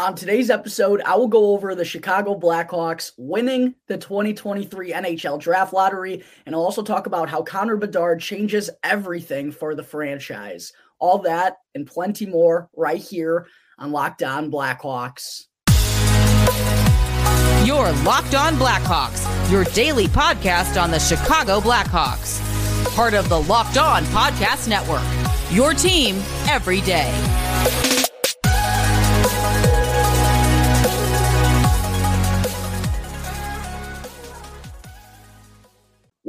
On today's episode, I will go over the Chicago Blackhawks winning the 2023 NHL Draft Lottery, and I'll also talk about how Connor Bedard changes everything for the franchise. All that and plenty more right here on Locked On Blackhawks. Your Locked On Blackhawks, your daily podcast on the Chicago Blackhawks. Part of the Locked On Podcast Network. Your team every day.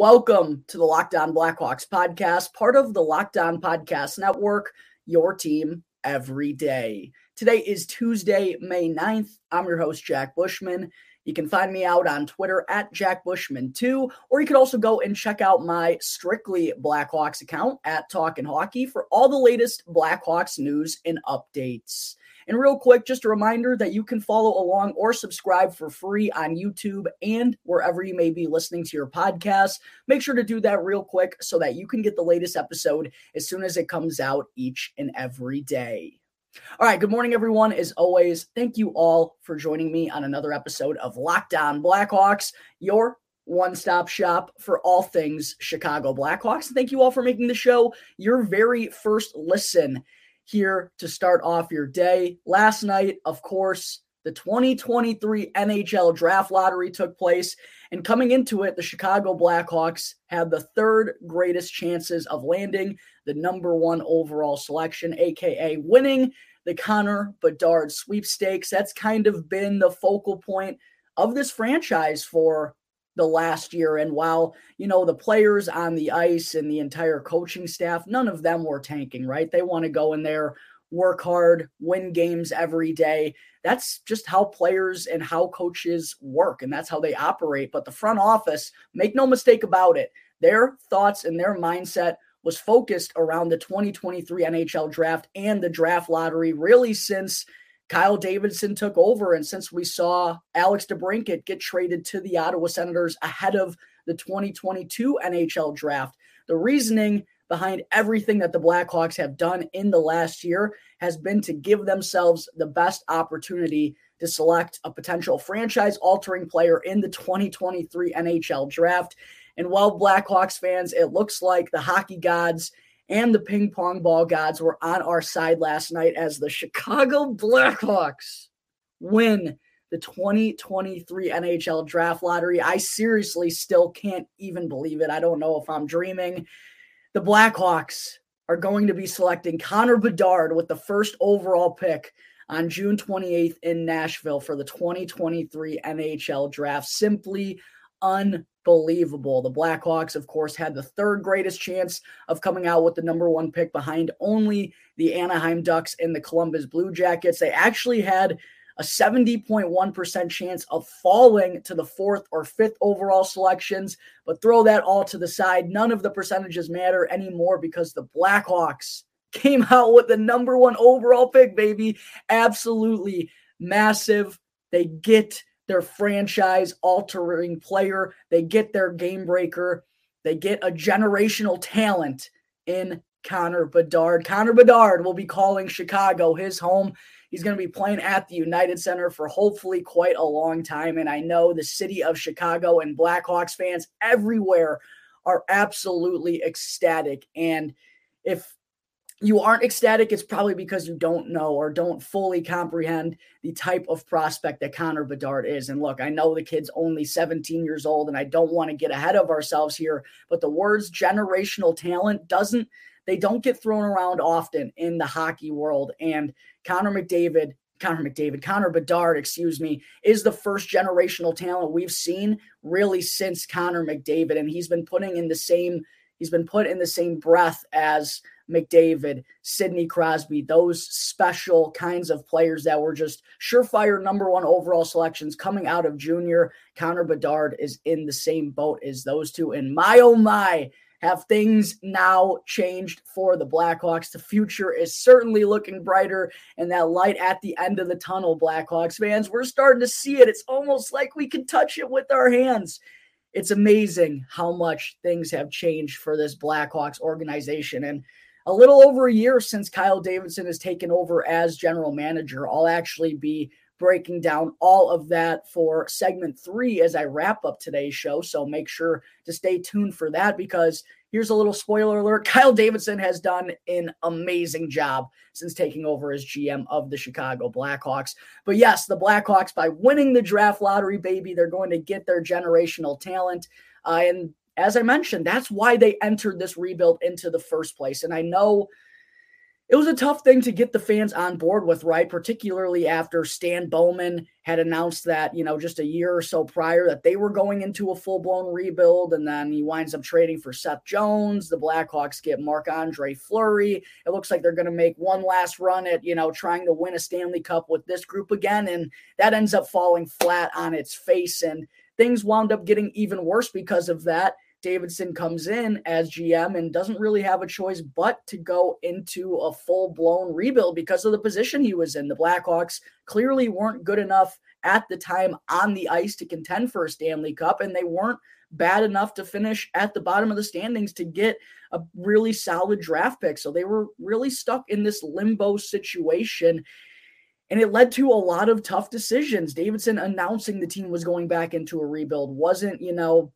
Welcome to the Locked On Blackhawks podcast, part of the Locked On Podcast Network, your team every day. Today is Tuesday, May 9th. I'm your host, Jack Bushman. You can find me out on Twitter at Jack Bushman2, or you could also go and check out my Strictly Blackhawks account at Talkin' Hockey for all the latest Blackhawks news and updates. And real quick, just a reminder that you can follow along or subscribe for free on YouTube and wherever you may be listening to your podcast. Make sure to do that real quick so that you can get the latest episode as soon as it comes out each and every day. All right, good morning, everyone. As always, thank you all for joining me on another episode of Locked On Blackhawks, your one stop shop for all things Chicago Blackhawks. Thank you all for making the show your very first listen here to start off your day. Last night, of course, the 2023 NHL draft lottery took place. And coming into it, the Chicago Blackhawks had the third greatest chances of landing the number one overall selection, aka winning the Connor Bedard sweepstakes. That's kind of been the focal point of this franchise for the last year. And while, you know, the players on the ice and the entire coaching staff, none of them were tanking, right? They want to go in there, work hard, win games every day. That's just how players and how coaches work, and that's how they operate. But the front office, make no mistake about it, their thoughts and their mindset was focused around the 2023 NHL draft and the draft lottery really since Kyle Davidson took over. And since we saw Alex DeBrincat get traded to the Ottawa Senators ahead of the 2022 NHL draft, the reasoning behind everything that the Blackhawks have done in the last year has been to give themselves the best opportunity to select a potential franchise altering player in the 2023 NHL draft. And while Blackhawks fans, it looks like the hockey gods and the ping pong ball gods were on our side last night as the Chicago Blackhawks win the 2023 NHL draft lottery. I seriously still can't even believe it. I don't know if I'm dreaming. The Blackhawks are going to be selecting Connor Bedard with the first overall pick on June 28th in Nashville for the 2023 NHL draft. Simply unbelievable. The Blackhawks, of course, had the third greatest chance of coming out with the number one pick behind only the Anaheim Ducks and the Columbus Blue Jackets. They actually had a 70.1% chance of falling to the fourth or fifth overall selections, but throw that all to the side. None of the percentages matter anymore because the Blackhawks came out with the number one overall pick, baby. Absolutely massive. They get their franchise altering player. They get their game breaker. They get a generational talent in Connor Bedard. Connor Bedard will be calling Chicago his home. He's going to be playing at the United Center for hopefully quite a long time. And I know the city of Chicago and Blackhawks fans everywhere are absolutely ecstatic. And if you aren't ecstatic, it's probably because you don't know or don't fully comprehend the type of prospect that Connor Bedard is. And look, I know the kid's only 17 years old, and I don't want to get ahead of ourselves here, but the words generational talent doesn't they don't get thrown around often in the hockey world. And Connor McDavid, Connor McDavid, Connor Bedard, excuse me, is the first generational talent we've seen really since Connor McDavid. And he's been putting in the same, he's been put in the same breath as McDavid, Sidney Crosby, those special kinds of players that were just surefire number one overall selections coming out of junior. Connor Bedard is in the same boat as those two. And my oh my, have things now changed for the Blackhawks? The future is certainly looking brighter, and that light at the end of the tunnel, Blackhawks fans, we're starting to see it. It's almost like we can touch it with our hands it's amazing how much things have changed for this Blackhawks organization. And a little over a year since Kyle Davidson has taken over as general manager. I'll actually be breaking down all of that for segment three as I wrap up today's show. So make sure to stay tuned for that because here's a little spoiler alert Kyle Davidson has done an amazing job since taking over as GM of the Chicago Blackhawks. But yes, the Blackhawks, by winning the draft lottery, baby, they're going to get their generational talent. Uh, and as I mentioned, that's why they entered this rebuild into the first place. And I know it was a tough thing to get the fans on board with, right? Particularly after Stan Bowman had announced that, you know, just a year or so prior that they were going into a full blown rebuild. And then he winds up trading for Seth Jones. The Blackhawks get Marc Andre Fleury. It looks like they're going to make one last run at, you know, trying to win a Stanley Cup with this group again. And that ends up falling flat on its face. And things wound up getting even worse because of that. Davidson comes in as GM and doesn't really have a choice but to go into a full blown rebuild because of the position he was in. The Blackhawks clearly weren't good enough at the time on the ice to contend for a Stanley Cup, and they weren't bad enough to finish at the bottom of the standings to get a really solid draft pick. So they were really stuck in this limbo situation. And it led to a lot of tough decisions. Davidson announcing the team was going back into a rebuild wasn't, you know,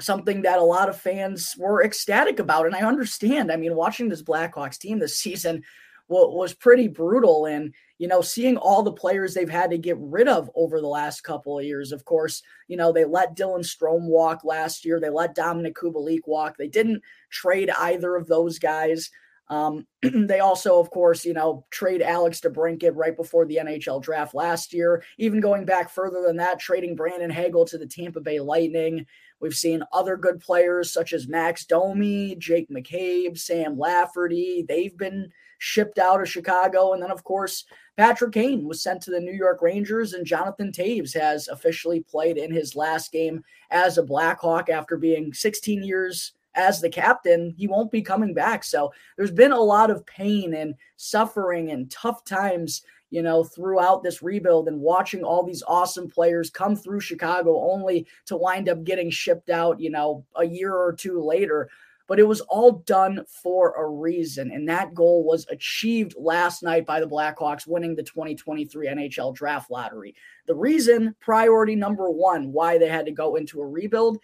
something that a lot of fans were ecstatic about. And I understand. I mean, watching this Blackhawks team this season was pretty brutal. And, you know, seeing all the players they've had to get rid of over the last couple of years. Of course, you know, they let Dylan Strome walk last year, they let Dominik Kubalik walk. They didn't trade either of those guys. Um, they also, of course, you know, trade Alex DeBrincat right before the NHL draft last year. Even going back further than that, trading Brandon Hagel to the Tampa Bay Lightning. We've seen other good players such as Max Domi, Jake McCabe, Sam Lafferty. They've been shipped out of Chicago. And then, of course, Patrick Kane was sent to the New York Rangers, and Jonathan Toews has officially played in his last game as a Blackhawk after being 16 years as the captain. He won't be coming back. So there's been a lot of pain and suffering and tough times you know, throughout this rebuild and watching all these awesome players come through Chicago only to wind up getting shipped out, you know, a year or two later. But it was all done for a reason. And that goal was achieved last night by the Blackhawks winning the 2023 NHL draft lottery. The reason, priority number one, why they had to go into a rebuild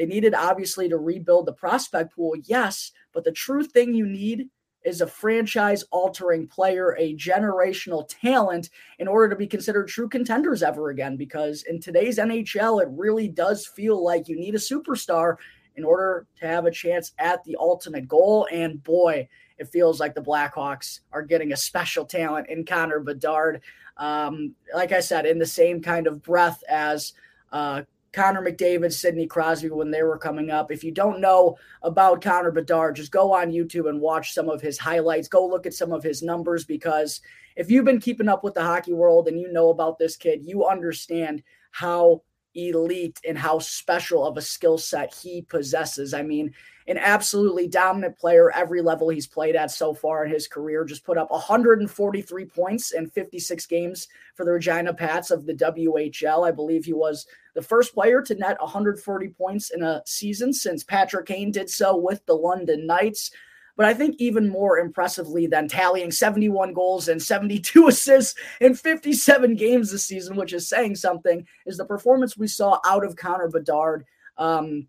they needed obviously to rebuild the prospect pool, yes, but the true thing you need is a franchise altering player, a generational talent in order to be considered true contenders ever again. Because in today's NHL, it really does feel like you need a superstar in order to have a chance at the ultimate goal. And boy, it feels like the Blackhawks are getting a special talent in Connor Bedard. Um, like I said, in the same kind of breath as uh, Connor McDavid, Sidney Crosby when they were coming up. If you don't know about Connor Bedard, just go on YouTube and watch some of his highlights. Go look at some of his numbers because if you've been keeping up with the hockey world and you know about this kid, you understand how elite and how special of a skill set he possesses. I mean, an absolutely dominant player every level he's played at so far in his career. Just put up 143 points in 56 games for the Regina Pats of the WHL. I believe he was the first player to net 140 points in a season since Patrick Kane did so with the London Knights. But I think even more impressively than tallying 71 goals and 72 assists in 57 games this season, which is saying something, is the performance we saw out of Connor Bedard. Um,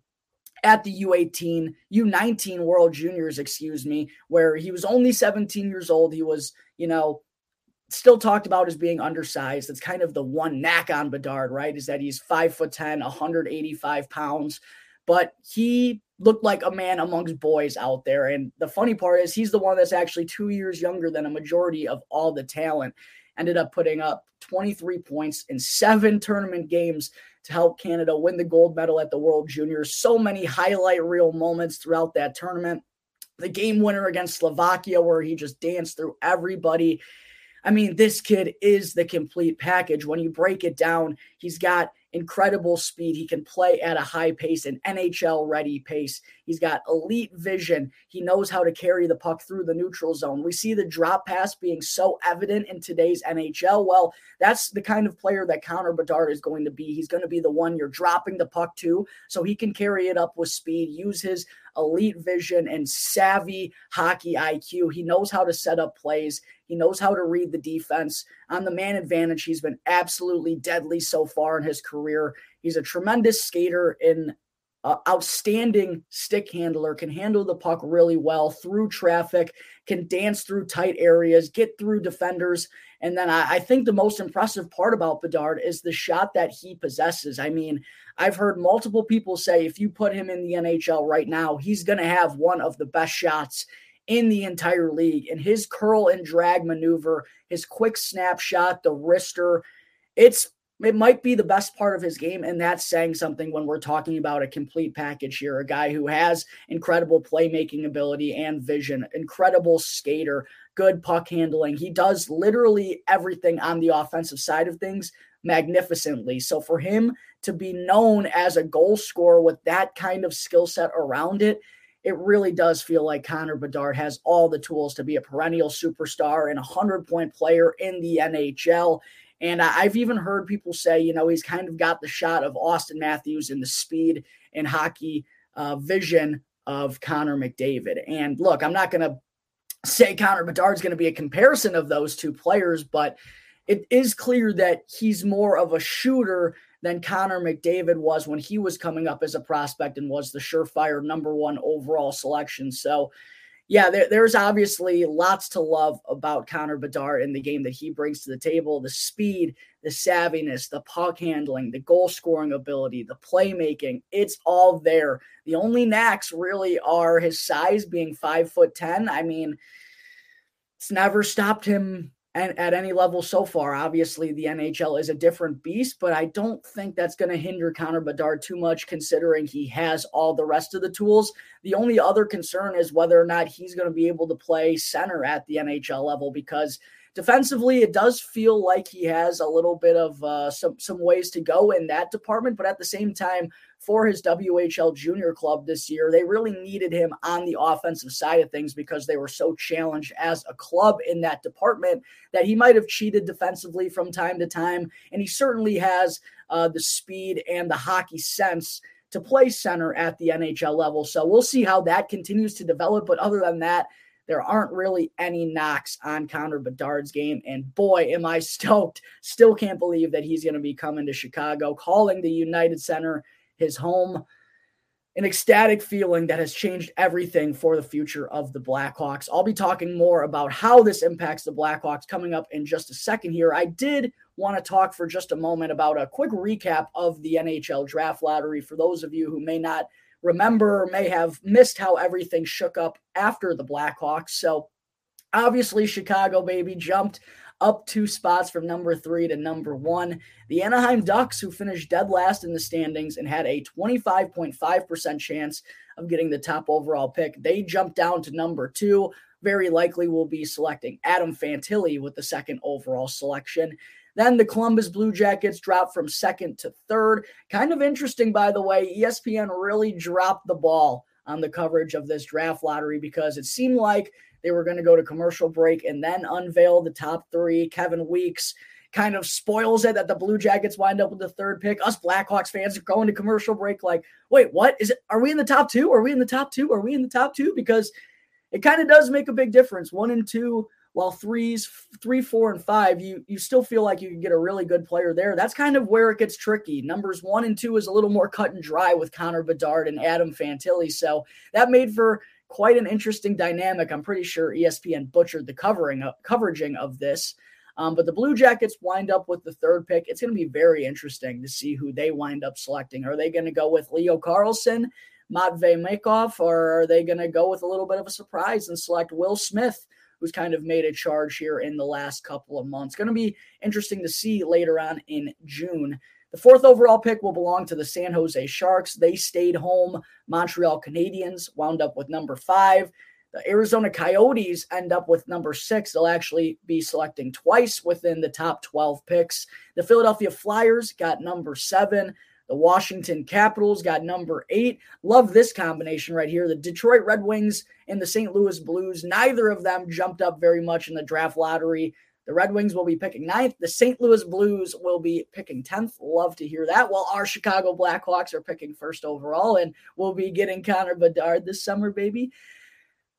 at the U18, U19 World Juniors, excuse me, where he was only 17 years old. He was, you know, still talked about as being undersized. That's kind of the one knack on Bedard, right? Is that he's five foot 10, 185 pounds, but he looked like a man amongst boys out there. And the funny part is he's the one that's actually two years younger than a majority of all the talent. Ended up putting up 23 points in seven tournament games to help Canada win the gold medal at the World Juniors. So many highlight reel moments throughout that tournament. The game winner against Slovakia, where he just danced through everybody. I mean, this kid is the complete package. When you break it down, he's got incredible speed. He can play at a high pace, an NHL ready pace. He's got elite vision. He knows how to carry the puck through the neutral zone. We see the drop pass being so evident in today's NHL. Well, that's the kind of player that Connor Bedard is going to be. He's going to be the one you're dropping the puck to so he can carry it up with speed, use his elite vision and savvy hockey IQ. He knows how to set up plays. He knows how to read the defense. On the man advantage, he's been absolutely deadly so far in his career. He's a tremendous skater in uh, outstanding stick handler, can handle the puck really well through traffic, can dance through tight areas, get through defenders. And then I, I, think the most impressive part about Bedard is the shot that he possesses. I mean, I've heard multiple people say if you put him in the NHL right now, he's going to have one of the best shots in the entire league. And his curl and drag maneuver, his quick snapshot, the wrister, it's it might be the best part of his game, and that's saying something when we're talking about a complete package here. A guy who has incredible playmaking ability and vision, incredible skater, good puck handling. He does literally everything on the offensive side of things magnificently. So for him to be known as a goal scorer with that kind of skill set around it, it really does feel like Connor Bedard has all the tools to be a perennial superstar and a 100 point player in the NHL. And I've even heard people say, you know, he's kind of got the shot of Auston Matthews in the speed and hockey uh, vision of Connor McDavid. And look, I'm not going to say Connor Bedard's going to be a comparison of those two players, but it is clear that he's more of a shooter than Connor McDavid was when he was coming up as a prospect and was the surefire number one overall selection. So, yeah, there, there's obviously lots to love about Connor Bedard in the game that he brings to the table the speed, the savviness, the puck handling, the goal scoring ability, the playmaking. It's all there. The only knacks really are his size being five foot 10. I mean, it's never stopped him and at any level so far. Obviously, the NHL is a different beast, but I don't think that's going to hinder Connor Bedard too much, considering he has all the rest of the tools. The only other concern is whether or not he's going to be able to play center at the NHL level because defensively, it does feel like he has a little bit of uh, some some ways to go in that department. But at the same time, for his WHL junior club this year. They really needed him on the offensive side of things because they were so challenged as a club in that department that he might have cheated defensively from time to time. And he certainly has uh, the speed and the hockey sense to play center at the NHL level. So we'll see how that continues to develop. But other than that, there aren't really any knocks on Connor Bedard's game. And boy, am I stoked. Still can't believe that he's going to be coming to Chicago, calling the United Center his home. An ecstatic feeling that has changed everything for the future of the Blackhawks. I'll be talking more about how this impacts the Blackhawks coming up in just a second here. I did want to talk for just a moment about a quick recap of the NHL draft lottery for those of you who may not remember may have missed how everything shook up after the Blackhawks. So, obviously, Chicago, baby, jumped up two spots from number three to number one. The Anaheim Ducks, who finished dead last in the standings and had a 25.5% chance of getting the top overall pick, they jumped down to number two. Very likely will be selecting Adam Fantilli with the second overall selection. Then the Columbus Blue Jackets dropped from second to third. Kind of interesting, by the way. ESPN really dropped the ball on the coverage of this draft lottery because it seemed like they were going to go to commercial break and then unveil the top three. Kevin Weeks kind of spoils it that the Blue Jackets wind up with the third pick. Us Blackhawks fans are going to commercial break like, wait, what is it? Are we in the top two? Are we in the top two? Are we in the top two? Because it kind of does make a big difference. One and two, while threes, three, four, and five, you you still feel like you can get a really good player there. That's kind of where it gets tricky. Numbers one and two is a little more cut and dry with Connor Bedard and Adam Fantilli. So that made for quite an interesting dynamic. I'm pretty sure ESPN butchered the covering of, coveraging of this. Um, but the Blue Jackets wind up with the third pick. It's going to be very interesting to see who they wind up selecting. Are they going to go with Leo Carlsson, Matvey Michkov, or are they going to go with a little bit of a surprise and select Will Smith, who's kind of made a charge here in the last couple of months? Going to be interesting to see later on in June. The fourth overall pick will belong to the San Jose Sharks. They stayed home. Montreal Canadiens wound up with number five. The Arizona Coyotes end up with number six. They'll actually be selecting twice within the top 12 picks. The Philadelphia Flyers got number seven. The Washington Capitals got number eight. Love this combination right here. The Detroit Red Wings and the St. Louis Blues. Neither of them jumped up very much in the draft lottery. The Red Wings will be picking ninth. The St. Louis Blues will be picking 10th. Love to hear that. While our Chicago Blackhawks are picking first overall, and we'll be getting Connor Bedard this summer, baby.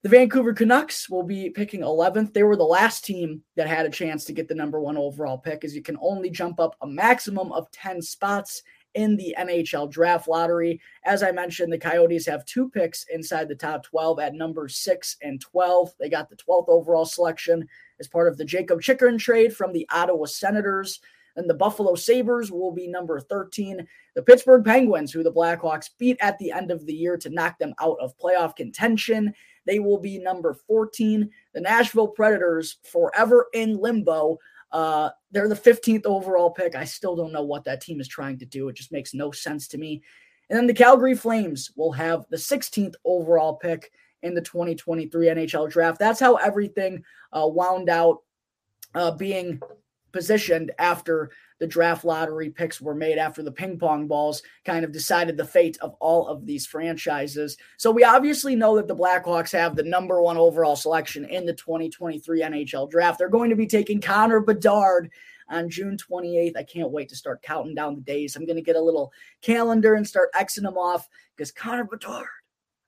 The Vancouver Canucks will be picking 11th. They were the last team that had a chance to get the number one overall pick, as you can only jump up a maximum of 10 spots in the NHL draft lottery. As I mentioned, the Coyotes have two picks inside the top 12 at number six and 12. They got the 12th overall selection as part of the Jakob Chychrun trade from the Ottawa Senators. And the Buffalo Sabres will be number 13. The Pittsburgh Penguins, who the Blackhawks beat at the end of the year to knock them out of playoff contention, they will be number 14. The Nashville Predators, forever in limbo, uh, they're the 15th overall pick. I still don't know what that team is trying to do. It just makes no sense to me. And then the Calgary Flames will have the 16th overall pick in the 2023 NHL draft. That's how everything uh, wound out uh, being positioned after the draft lottery picks were made after the ping pong balls kind of decided the fate of all of these franchises. So we obviously know that the Blackhawks have the number one overall selection in the 2023 NHL draft. They're going to be taking Connor Bedard on June 28th. I can't wait to start counting down the days. I'm going to get a little calendar and start Xing them off because Connor Bedard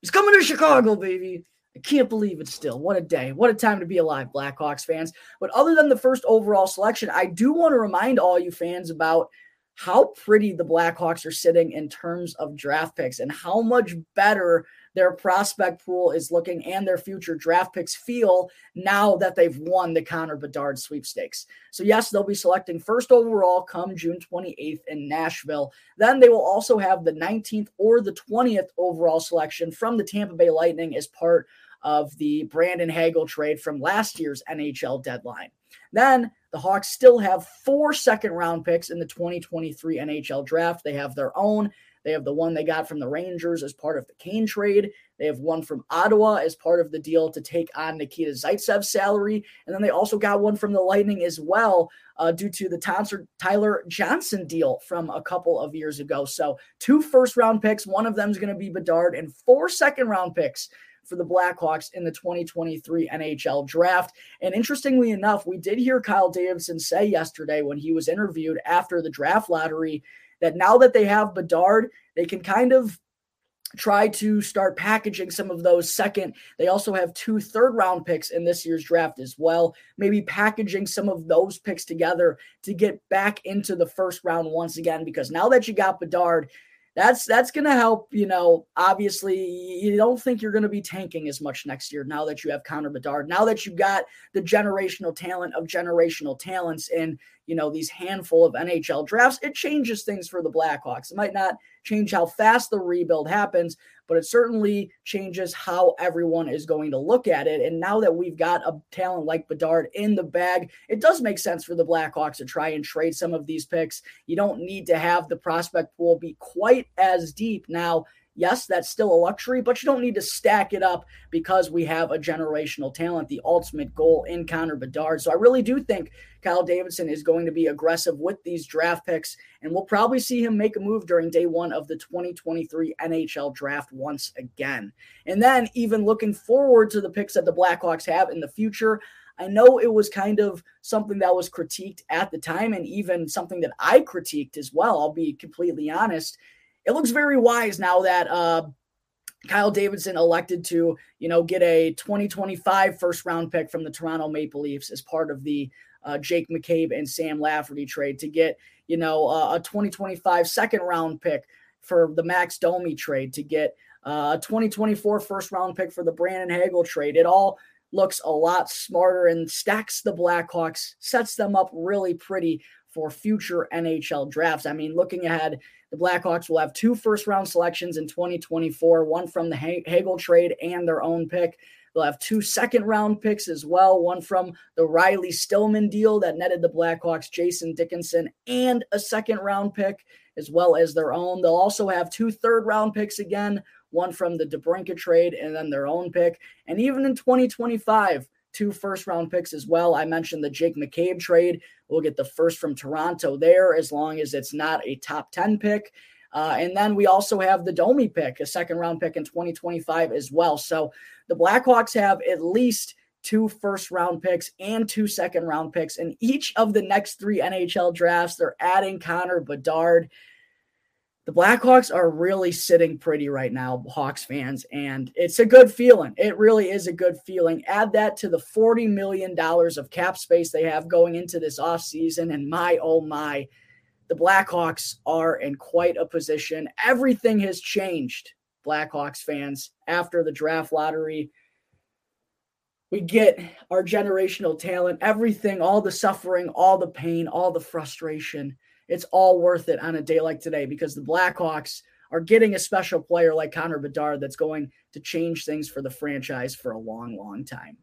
is coming to Chicago, baby. I can't believe it still. What a day. What a time to be alive, Blackhawks fans. But other than the first overall selection, I do want to remind all you fans about how pretty the Blackhawks are sitting in terms of draft picks and how much better their prospect pool is looking and their future draft picks feel now that they've won the Connor Bedard sweepstakes. So, yes, they'll be selecting first overall come June 28th in Nashville. Then they will also have the 19th or the 20th overall selection from the Tampa Bay Lightning as part of the Brandon Hagel trade from last year's NHL deadline. Then the Hawks still have four second round picks in the 2023 NHL draft. They have their own. They have the one they got from the Rangers as part of the Kane trade. They have one from Ottawa as part of the deal to take on Nikita Zaitsev's salary. And then they also got one from the Lightning as well uh, due to the Tyler Johnson deal from a couple of years ago. So, two first round picks. One of them is going to be Bedard, and four second round picks for the Blackhawks in the 2023 NHL draft. And interestingly enough, we did hear Kyle Davidson say yesterday when he was interviewed after the draft lottery that now that they have Bedard, they can kind of try to start packaging some of those second. They also have two third round picks in this year's draft as well. Maybe packaging some of those picks together to get back into the first round once again, because now that you got Bedard, that's that's going to help. You know, obviously, you don't think you're going to be tanking as much next year now that you have Connor Bedard. Now that you've got the generational talent of generational talents in you know these handful of NHL drafts, it changes things for the Blackhawks. It might not change how fast the rebuild happens, but it certainly changes how everyone is going to look at it. And now that we've got a talent like Bedard in the bag, it does make sense for the Blackhawks to try and trade some of these picks. You don't need to have the prospect pool be quite as deep now Yes, that's still a luxury, but you don't need to stack it up because we have a generational talent, the ultimate goal in Connor Bedard. So I really do think Kyle Davidson is going to be aggressive with these draft picks, and we'll probably see him make a move during day one of the 2023 NHL draft once again. And then, even looking forward to the picks that the Blackhawks have in the future, I know it was kind of something that was critiqued at the time, and even something that I critiqued as well. I'll be completely honest it looks very wise now that uh, Kyle Davidson elected to, you know, get a 2025 first round pick from the Toronto Maple Leafs as part of the uh, Jake McCabe and Sam Lafferty trade to get, you know, uh, a 2025 second round pick for the Max Domi trade to get uh, a 2024 first round pick for the Brandon Hagel trade. It all looks a lot smarter and stacks the Blackhawks, sets them up really pretty for future NHL drafts. I mean, looking ahead, the Blackhawks will have two first round selections in 2024, one from the Hagel trade and their own pick. They'll have two second round picks as well, one from the Riley Stillman deal that netted the Blackhawks Jason Dickinson and a second round pick, as well as their own. They'll also have two third round picks again, one from the DeBrincat trade, and then their own pick. And even in 2025, two first round picks as well. I mentioned the Jake McCabe trade. We'll get the first from Toronto there as long as it's not a top 10 pick. Uh, and then we also have the Domi pick, a second round pick in 2025 as well. So the Blackhawks have at least two first round picks and two second round picks in each of the next three NHL drafts. They're adding Connor Bedard. The Blackhawks are really sitting pretty right now, Hawks fans, and it's a good feeling. It really is a good feeling. Add that to the $40 million of cap space they have going into this offseason, and my, oh my, the Blackhawks are in quite a position. Everything has changed, Blackhawks fans, after the draft lottery we get our generational talent, everything, all the suffering, all the pain, all the frustration. It's all worth it on a day like today because the Blackhawks are getting a special player like Connor Bedard that's going to change things for the franchise for a long, long time.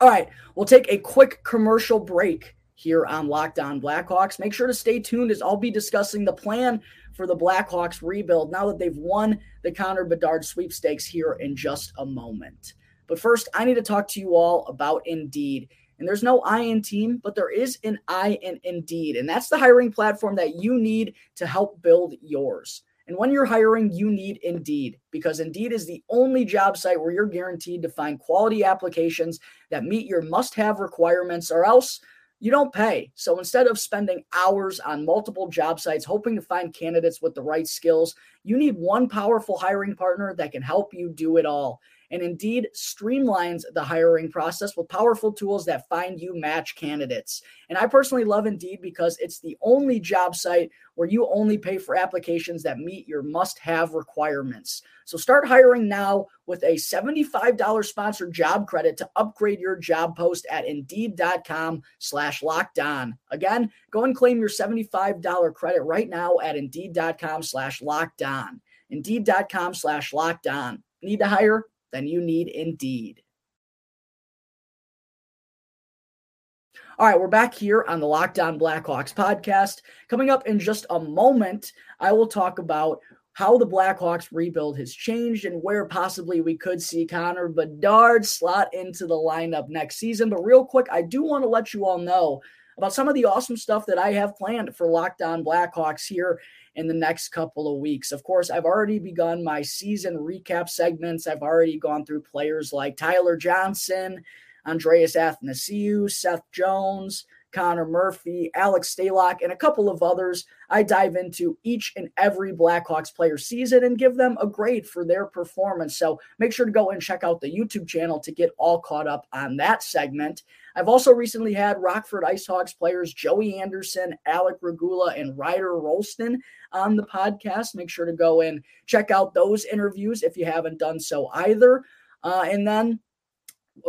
All right, we'll take a quick commercial break here on Locked On Blackhawks. Make sure to stay tuned as I'll be discussing the plan for the Blackhawks rebuild now that they've won the Connor Bedard sweepstakes here in just a moment. But first, I need to talk to you all about Indeed. And there's no I in team, but there is an I in Indeed. And that's the hiring platform that you need to help build yours. And when you're hiring, you need Indeed because Indeed is the only job site where you're guaranteed to find quality applications that meet your must have requirements, or else you don't pay. So instead of spending hours on multiple job sites hoping to find candidates with the right skills, you need one powerful hiring partner that can help you do it all and Indeed streamlines the hiring process with powerful tools that find you match candidates. And I personally love Indeed because it's the only job site where you only pay for applications that meet your must have requirements. So start hiring now with a $75 sponsored job credit to upgrade your job post at indeed.com slash locked on. Again, go and claim your $75 credit right now at indeed.com slash locked on. Indeed.com slash locked on. Need to hire? Then you need Indeed. All right, we're back here on the Locked On Blackhawks podcast. Coming up in just a moment, I will talk about how the Blackhawks rebuild has changed and where possibly we could see Connor Bedard slot into the lineup next season. But real quick, I do want to let you all know about some of the awesome stuff that I have planned for Locked On Blackhawks here in the next couple of weeks. Of course, I've already begun my season recap segments. I've already gone through players like Tyler Johnson, Andreas Athanasiou, Seth Jones, Connor Murphy, Alex Stalock, and a couple of others. I dive into each and every Blackhawks player season and give them a grade for their performance. So make sure to go and check out the YouTube channel to get all caught up on that segment. I've also recently had Rockford IceHogs players Joey Anderson, Alec Regula, and Ryder Rolston on the podcast. Make sure to go and check out those interviews if you haven't done so either. Uh, and then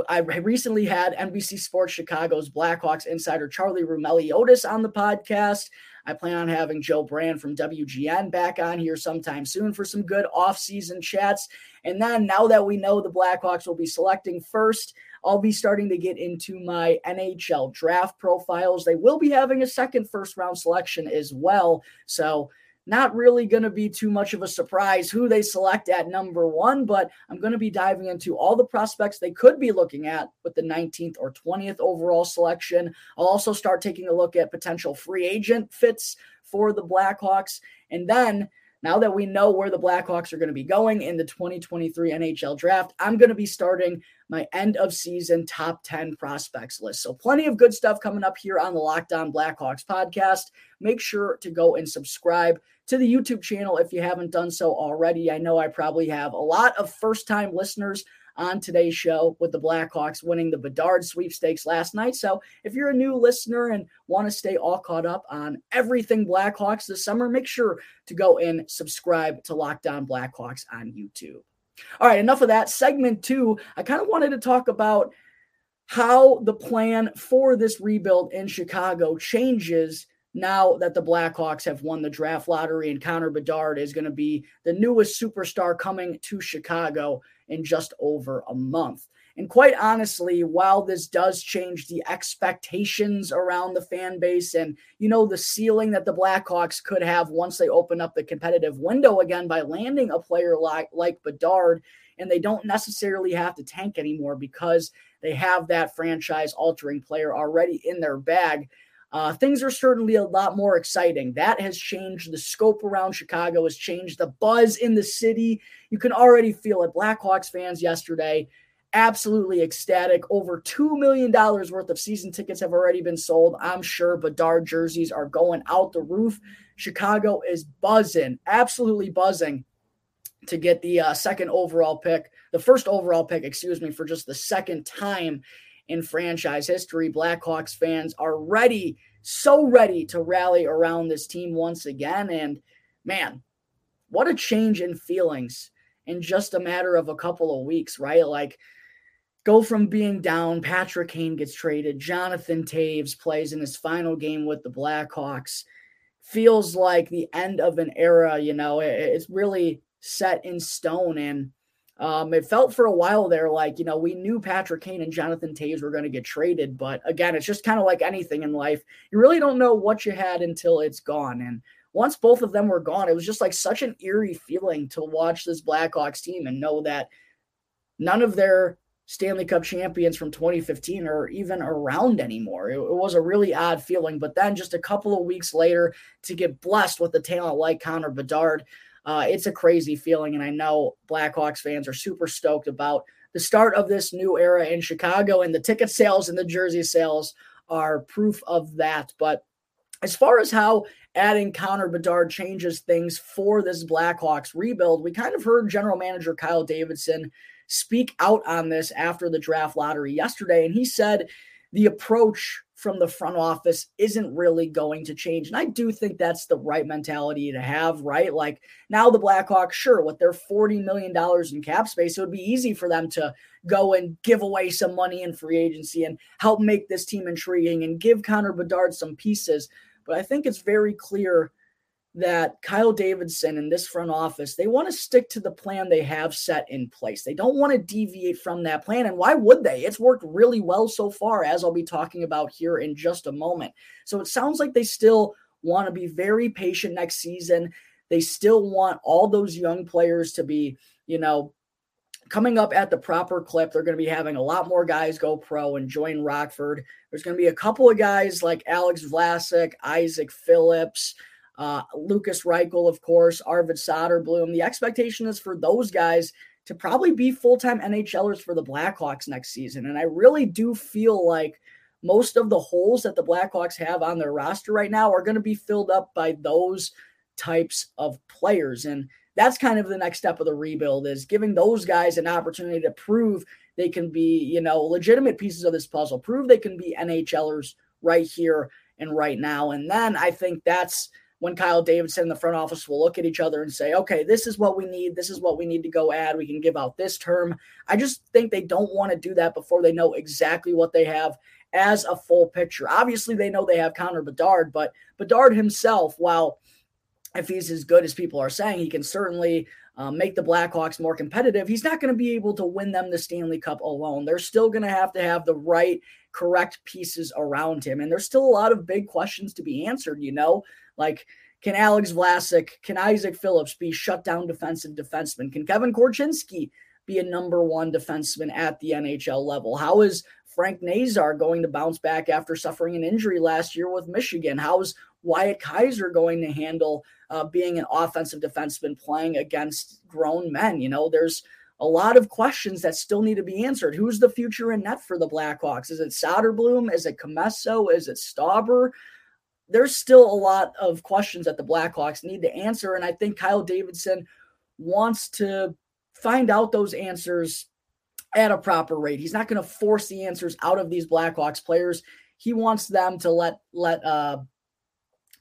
I recently had NBC Sports Chicago's Blackhawks insider Charlie Roumeliotis on the podcast. I plan on having Joe Brand from WGN back on here sometime soon for some good off-season chats. And then now that we know the Blackhawks will be selecting first, I'll be starting to get into my NHL draft profiles. They will be having a second first round selection as well. So not really going to be too much of a surprise who they select at number one, but I'm going to be diving into all the prospects they could be looking at with the 19th or 20th overall selection. I'll also start taking a look at potential free agent fits for the Blackhawks. And then now that we know where the Blackhawks are going to be going in the 2023 NHL draft, I'm going to be starting my end of season top 10 prospects list. So, plenty of good stuff coming up here on the Locked On Blackhawks podcast. Make sure to go and subscribe to the YouTube channel if you haven't done so already. I know I probably have a lot of first time listeners on today's show with the Blackhawks winning the Bedard sweepstakes last night. So if you're a new listener and want to stay all caught up on everything Blackhawks this summer, make sure to go and subscribe to Locked On Blackhawks on YouTube. All right, enough of that. Segment two, I kind of wanted to talk about how the plan for this rebuild in Chicago changes now that the Blackhawks have won the draft lottery and Connor Bedard is going to be the newest superstar coming to Chicago in just over a month. And quite honestly, while this does change the expectations around the fan base and, you know, the ceiling that the Blackhawks could have once they open up the competitive window again by landing a player like, like Bedard, and they don't necessarily have to tank anymore because they have that franchise altering player already in their bag. Uh, things are certainly a lot more exciting. That has changed the scope around Chicago, has changed the buzz in the city. You can already feel it. Blackhawks fans yesterday absolutely ecstatic. Over $2 million worth of season tickets have already been sold. I'm sure Bedard jerseys are going out the roof. Chicago is buzzing, absolutely buzzing to get the uh, second overall pick, the first overall pick, excuse me, for just the second time in franchise history. Blackhawks fans are ready, so ready to rally around this team once again. And man, what a change in feelings in just a matter of a couple of weeks, right? Like, go from being down. Patrick Kane gets traded. Jonathan Toews plays in his final game with the Blackhawks. Feels like the end of an era. You know, it's really set in stone. And um, it felt for a while there like, you know, we knew Patrick Kane and Jonathan Toews were going to get traded. But again, it's just kind of like anything in life. You really don't know what you had until it's gone. And once both of them were gone, it was just like such an eerie feeling to watch this Blackhawks team and know that none of their Stanley Cup champions from 2015 are even around anymore. It, it, was a really odd feeling. But then just a couple of weeks later to get blessed with a talent like Connor Bedard, uh, it's a crazy feeling. And I know Blackhawks fans are super stoked about the start of this new era in Chicago, and the ticket sales and the jersey sales are proof of that. But as far as how adding Connor Bedard changes things for this Blackhawks rebuild, we kind of heard general manager Kyle Davidson speak out on this after the draft lottery yesterday. And he said the approach from the front office isn't really going to change. And I do think that's the right mentality to have, right? Like now the Blackhawks, sure, with their $40 million in cap space, it would be easy for them to go and give away some money in free agency and help make this team intriguing and give Connor Bedard some pieces. But I think it's very clear that Kyle Davidson and this front office, they want to stick to the plan they have set in place. They don't want to deviate from that plan. And why would they? It's worked really well so far, as I'll be talking about here in just a moment. So it sounds like they still want to be very patient next season. They still want all those young players to be, you know, coming up at the proper clip. They're going to be having a lot more guys go pro and join Rockford. There's going to be a couple of guys like Alex Vlasic, Isaak Phillips, uh, Lukas Reichel, of course, Arvid Soderblom. The expectation is for those guys to probably be full time NHLers for the Blackhawks next season. And I really do feel like most of the holes that the Blackhawks have on their roster right now are going to be filled up by those types of players. And that's kind of the next step of the rebuild is giving those guys an opportunity to prove they can be, you know, legitimate pieces of this puzzle, prove they can be NHLers right here and right now. And then I think that's when Kyle Davidson and the front office will look at each other and say, okay, this is what we need. This is what we need to go add. We can give out this term. I just think they don't want to do that before they know exactly what they have as a full picture. Obviously, they know they have Connor Bedard, but Bedard himself, while if he's as good as people are saying, he can certainly um, make the Blackhawks more competitive. He's not going to be able to win them the Stanley Cup alone. They're still going to have to have the right, correct pieces around him. And there's still a lot of big questions to be answered, you know? Like, can Alex Vlasic, can Isaak Phillips be shut down defensive defenseman? Can Kevin Korchinski be a number one defenseman at the NHL level? How is Frank Nazar going to bounce back after suffering an injury last year with Michigan? How is Wyatt Kaiser going to handle uh, being an offensive defenseman playing against grown men? You know, there's a lot of questions that still need to be answered. Who's the future in net for the Blackhawks? Is it Soderblom? Is it Commesso? Is it Stauber? There's still a lot of questions that the Blackhawks need to answer. And I think Kyle Davidson wants to find out those answers at a proper rate. He's not going to force the answers out of these Blackhawks players. He wants them to let let uh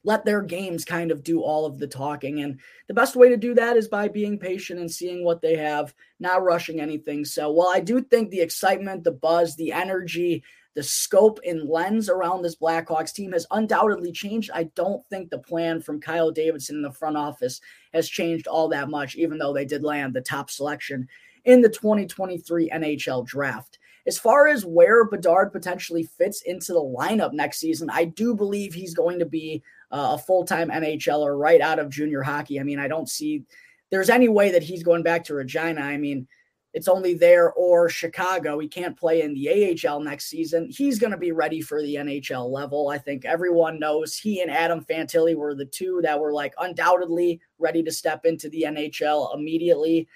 let their games kind of do all of the talking. And the best way to do that is by being patient and seeing what they have, not rushing anything. So while I do think the excitement, the buzz, the energy, the scope and lens around this Blackhawks team has undoubtedly changed. I don't think the plan from Kyle Davidson in the front office has changed all that much, even though they did land the top selection in the 2023 NHL draft. as far as where Bedard potentially fits into the lineup next season, I do believe he's going to be uh, a full time NHLer right out of junior hockey. I mean, I don't see there's any way that he's going back to Regina. I mean, it's only there or Chicago. He can't play in the AHL next season. He's going to be ready for the NHL level. I think everyone knows he and Adam Fantilli were the two that were like undoubtedly ready to step into the NHL immediately.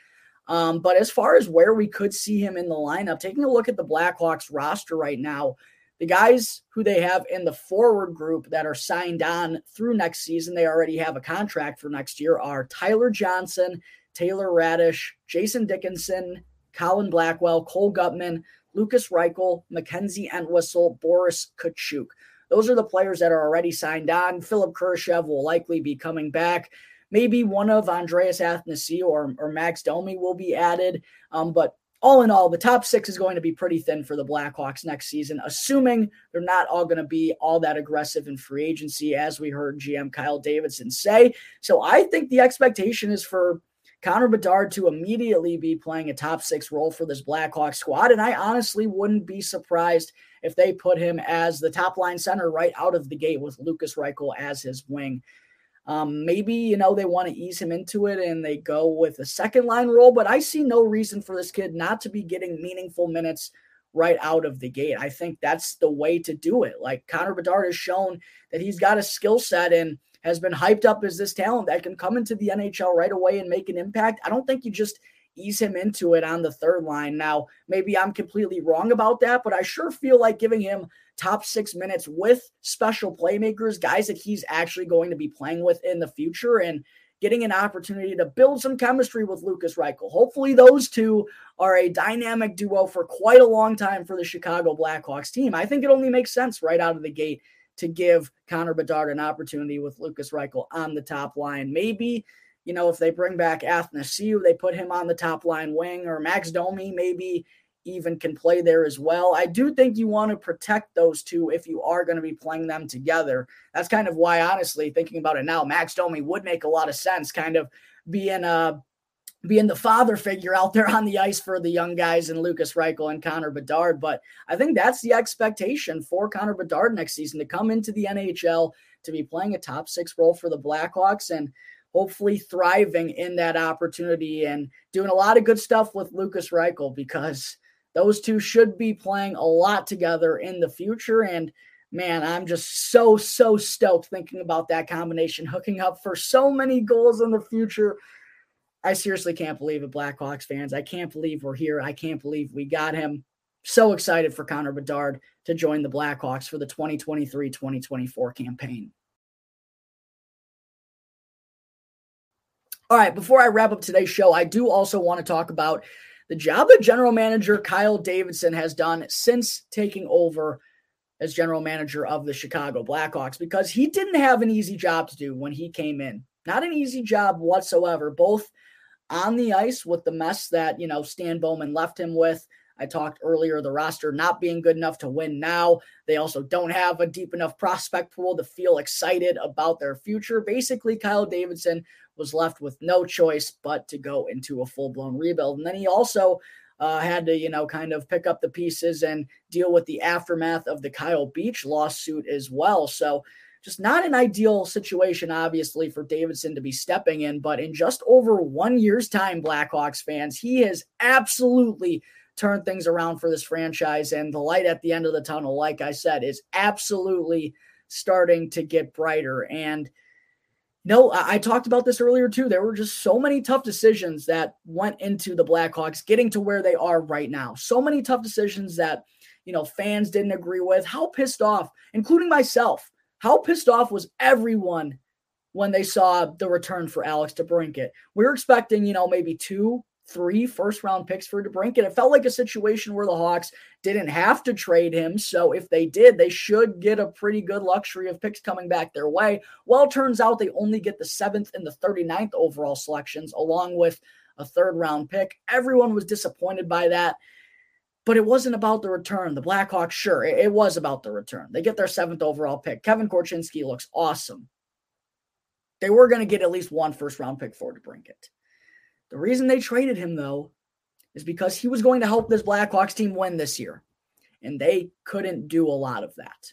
Um, but as far as where we could see him in the lineup, taking a look at the Blackhawks roster right now, the guys who they have in the forward group that are signed on through next season, they already have a contract for next year, are Tyler Johnson, Taylor Raddysh, Jason Dickinson, Colin Blackwell, Cole Guttman, Lukas Reichel, Mackenzie Entwistle, Boris Katchouk. Those are the players that are already signed on. Philipp Kurashev will likely be coming back. Maybe one of Andreas Athanasiou or, or Max Domi will be added. Um, but all in all, the top six is going to be pretty thin for the Blackhawks next season, assuming they're not all going to be all that aggressive in free agency, as we heard GM Kyle Davidson say. So I think the expectation is for Connor Bedard to immediately be playing a top six role for this Blackhawks squad. And I honestly wouldn't be surprised if they put him as the top line center right out of the gate with Lukas Reichel as his wing. Um, maybe, you know, they want to ease him into it and they go with a second line role, but I see no reason for this kid not to be getting meaningful minutes right out of the gate. I think that's the way to do it. Like Connor Bedard has shown that he's got a skill set and has been hyped up as this talent that can come into the NHL right away and make an impact. I don't think you just ease him into it on the third line. Now, maybe I'm completely wrong about that, but I sure feel like giving him top six minutes with special playmakers, guys that he's actually going to be playing with in the future, and getting an opportunity to build some chemistry with Lukas Reichel. Hopefully, those two are a dynamic duo for quite a long time for the Chicago Blackhawks team. I think it only makes sense right out of the gate to give Connor Bedard an opportunity with Lukas Reichel on the top line. Maybe you know, if they bring back Athanasiou, they put him on the top line wing, or Max Domi maybe even can play there as well. I do think you want to protect those two if you are going to be playing them together. That's kind of why, honestly, thinking about it now, Max Domi would make a lot of sense, kind of being a being the father figure out there on the ice for the young guys and Lukas Reichel and Connor Bedard. But I think that's the expectation for Connor Bedard next season to come into the NHL to be playing a top six role for the Blackhawks. And hopefully thriving in that opportunity and doing a lot of good stuff with Lukas Reichel because those two should be playing a lot together in the future. And man, I'm just so, so stoked thinking about that combination hooking up for so many goals in the future. I seriously can't believe it, Blackhawks fans. I can't believe we're here. I can't believe we got him. So excited for Connor Bedard to join the Blackhawks for the 2023 2024 campaign. All right, before I wrap up today's show, I do also want to talk about the job that general manager Kyle Davidson has done since taking over as general manager of the Chicago Blackhawks because he didn't have an easy job to do when he came in. Not an easy job whatsoever, both on the ice with the mess that, you know, Stan Bowman left him with. I talked earlier, the roster not being good enough to win now. They also don't have a deep enough prospect pool to feel excited about their future. Basically, Kyle Davidson was left with no choice but to go into a full blown rebuild. And then he also uh, had to, you know, kind of pick up the pieces and deal with the aftermath of the Kyle Beach lawsuit as well. So, just not an ideal situation, obviously, for Davidson to be stepping in. But in just over one year's time, Blackhawks fans, he has absolutely turned things around for this franchise. And the light at the end of the tunnel, like I said, is absolutely starting to get brighter. And no, I, talked about this earlier too. There were just so many tough decisions that went into the Blackhawks getting to where they are right now. So many tough decisions that, you know, fans didn't agree with. How pissed off, including myself, how pissed off was everyone when they saw the return for Alex DeBrincat? We were expecting, you know, maybe two, three first round picks for DeBrincat. It felt like a situation where the Hawks didn't have to trade him. So if they did, they should get a pretty good luxury of picks coming back their way. Well, turns out they only get the seventh and the 39th overall selections, along with a third round pick. Everyone was disappointed by that. But it wasn't about the return. The Blackhawks, sure, it, it was about the return. They get their seventh overall pick. Kevin Korchinski looks awesome. They were going to get at least one first round pick for DeBrincat. The reason they traded him, though, is because he was going to help this Blackhawks team win this year. And they couldn't do a lot of that.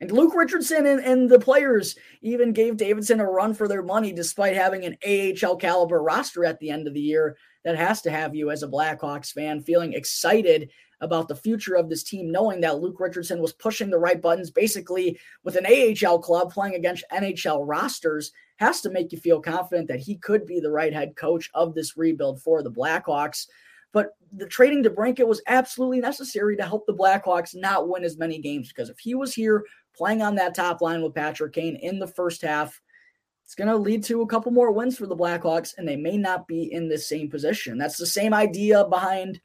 And Luke Richardson and, and, the players even gave Davidson a run for their money despite having an AHL caliber roster at the end of the year that has to have you as a Blackhawks fan feeling excited about the future of this team, knowing that Luke Richardson was pushing the right buttons basically with an AHL club playing against NHL rosters has to make you feel confident that he could be the right head coach of this rebuild for the Blackhawks. But the trading to DeBrincat was absolutely necessary to help the Blackhawks not win as many games because if he was here playing on that top line with Patrick Kane in the first half, it's going to lead to a couple more wins for the Blackhawks, and they may not be in the same position. That's the same idea behind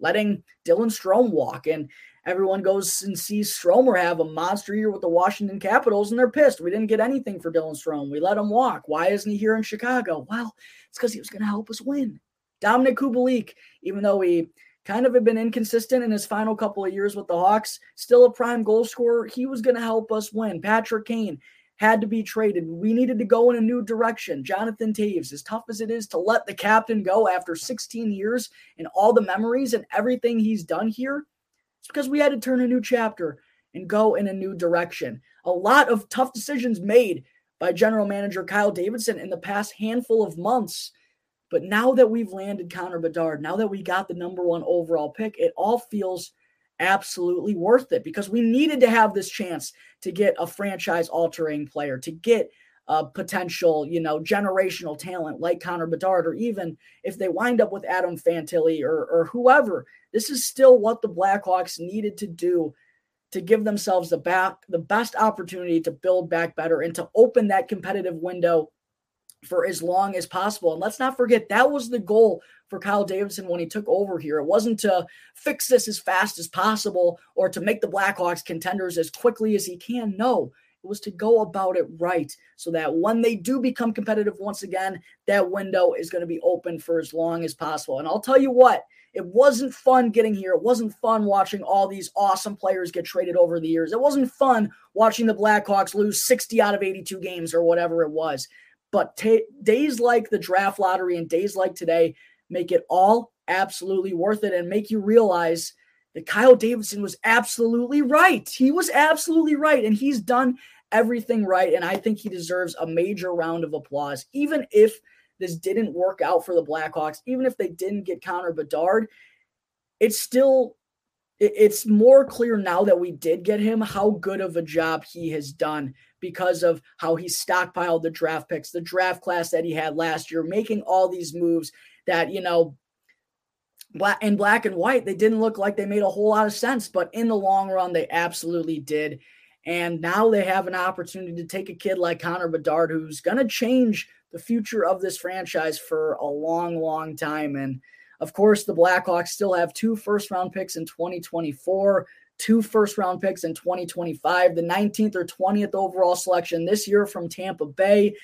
letting Dylan Strome walk. And everyone goes and sees Stromer have a monster year with the Washington Capitals, and they're pissed. We didn't get anything for Dylan Strome. We let him walk. Why isn't he here in Chicago? Well, it's because he was going to help us win. Dominik Kubalik, even though he kind of had been inconsistent in his final couple of years with the Hawks, still a prime goal scorer. He was going to help us win. Patrick Kane had to be traded. We needed to go in a new direction. Jonathan Toews, as tough as it is to let the captain go after 16 years and all the memories and everything he's done here, it's because we had to turn a new chapter and go in a new direction. A lot of tough decisions made by general manager Kyle Davidson in the past handful of months but now that we've landed Connor Bedard, now that we got the number one overall pick, it all feels absolutely worth it because we needed to have this chance to get a franchise altering player, to get a potential, you know, generational talent like Connor Bedard, or even if they wind up with Adam Fantilli or, or whoever, this is still what the Blackhawks needed to do to give themselves the back the best opportunity to build back better and to open that competitive window for as long as possible. And let's not forget that was the goal for Kyle Davidson when he took over here. It wasn't to fix this as fast as possible or to make the Blackhawks contenders as quickly as he can. No, it was to go about it right so that when they do become competitive once again, that window is going to be open for as long as possible. And I'll tell you what, it wasn't fun getting here. It wasn't fun watching all these awesome players get traded over the years. It wasn't fun watching the Blackhawks lose 60 out of 82 games or whatever it was. But t- days like the draft lottery and days like today make it all absolutely worth it and make you realize that Kyle Davidson was absolutely right. He was absolutely right. And he's done everything right. And I think he deserves a major round of applause. Even if this didn't work out for the Blackhawks, even if they didn't get Connor Bedard, it's still it's more clear now that we did get him how good of a job he has done because of how he stockpiled the draft picks, the draft class that he had last year, making all these moves that, you know, black in black and white, they didn't look like they made a whole lot of sense, but in the long run, they absolutely did. And now they have an opportunity to take a kid like Connor Bedard, who's going to change the future of this franchise for a long, long time. And of course, the Blackhawks still have two first round picks in 2024 two first round picks in 2025, the 19th or 20th overall selection this year from Tampa Bay.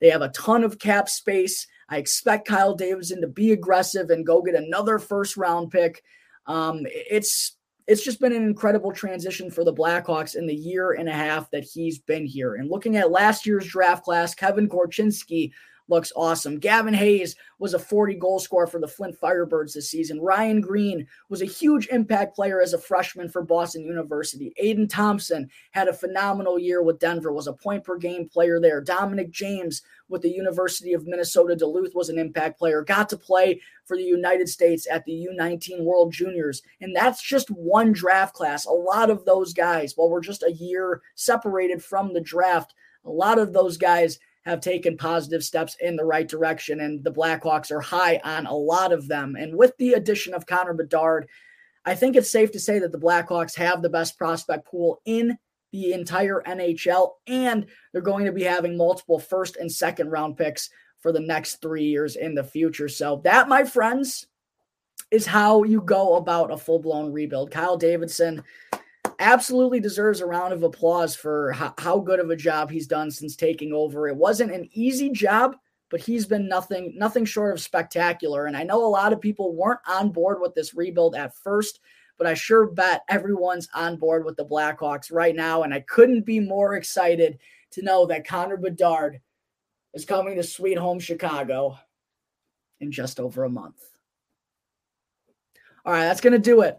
They have a ton of cap space. I expect Kyle Davidson to be aggressive and go get another first round pick. Um, it's it's just been an incredible transition for the Blackhawks in the year and a half that he's been here. And looking at last year's draft class, Kevin Korchinski looks awesome. Gavin Hayes was a 40 goal scorer for the Flint Firebirds this season. Ryan Greene was a huge impact player as a freshman for Boston University. Aidan Thompson had a phenomenal year with Denver, was a point per game player there. Dominic James with the University of Minnesota Duluth was an impact player, got to play for the United States at the U19 World Juniors. And that's just one draft class. A lot of those guys, while we're just a year separated from the draft, a lot of those guys have taken positive steps in the right direction, and the Blackhawks are high on a lot of them. And with the addition of Connor Bedard, I think it's safe to say that the Blackhawks have the best prospect pool in the entire NHL, and they're going to be having multiple first and second round picks for the next three years in the future. So, that, my friends, is how you go about a full blown rebuild. Kyle Davidson absolutely deserves a round of applause for how, how good of a job he's done since taking over. It wasn't an easy job, but he's been nothing nothing short of spectacular. And I know a lot of people weren't on board with this rebuild at first, but I sure bet everyone's on board with the Blackhawks right now. And I couldn't be more excited to know that Connor Bedard is coming to Sweet Home Chicago in just over a month. All right, that's going to do it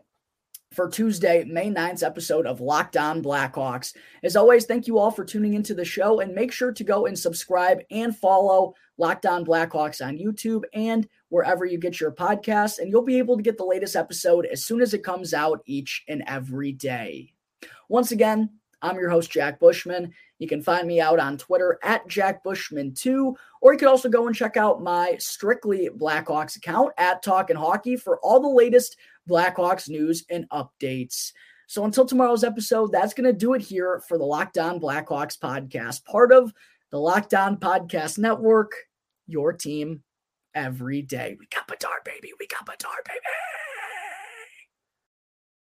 for Tuesday, May 9th episode of Locked On Blackhawks. As always, thank you all for tuning into the show and make sure to go and subscribe and follow Locked On Blackhawks on YouTube and wherever you get your podcasts, and you'll be able to get the latest episode as soon as it comes out each and every day. Once again, I'm your host, Jack Bushman. You can find me out on Twitter at Jack Bushman2, or you can also go and check out my Strictly Blackhawks account at Talkin' Hockey for all the latest Blackhawks news and updates. So until tomorrow's episode, that's going to do it here for the Locked On Blackhawks podcast, part of the Locked On Podcast Network, your team every day. We got Bedard, baby. We got Bedard, baby.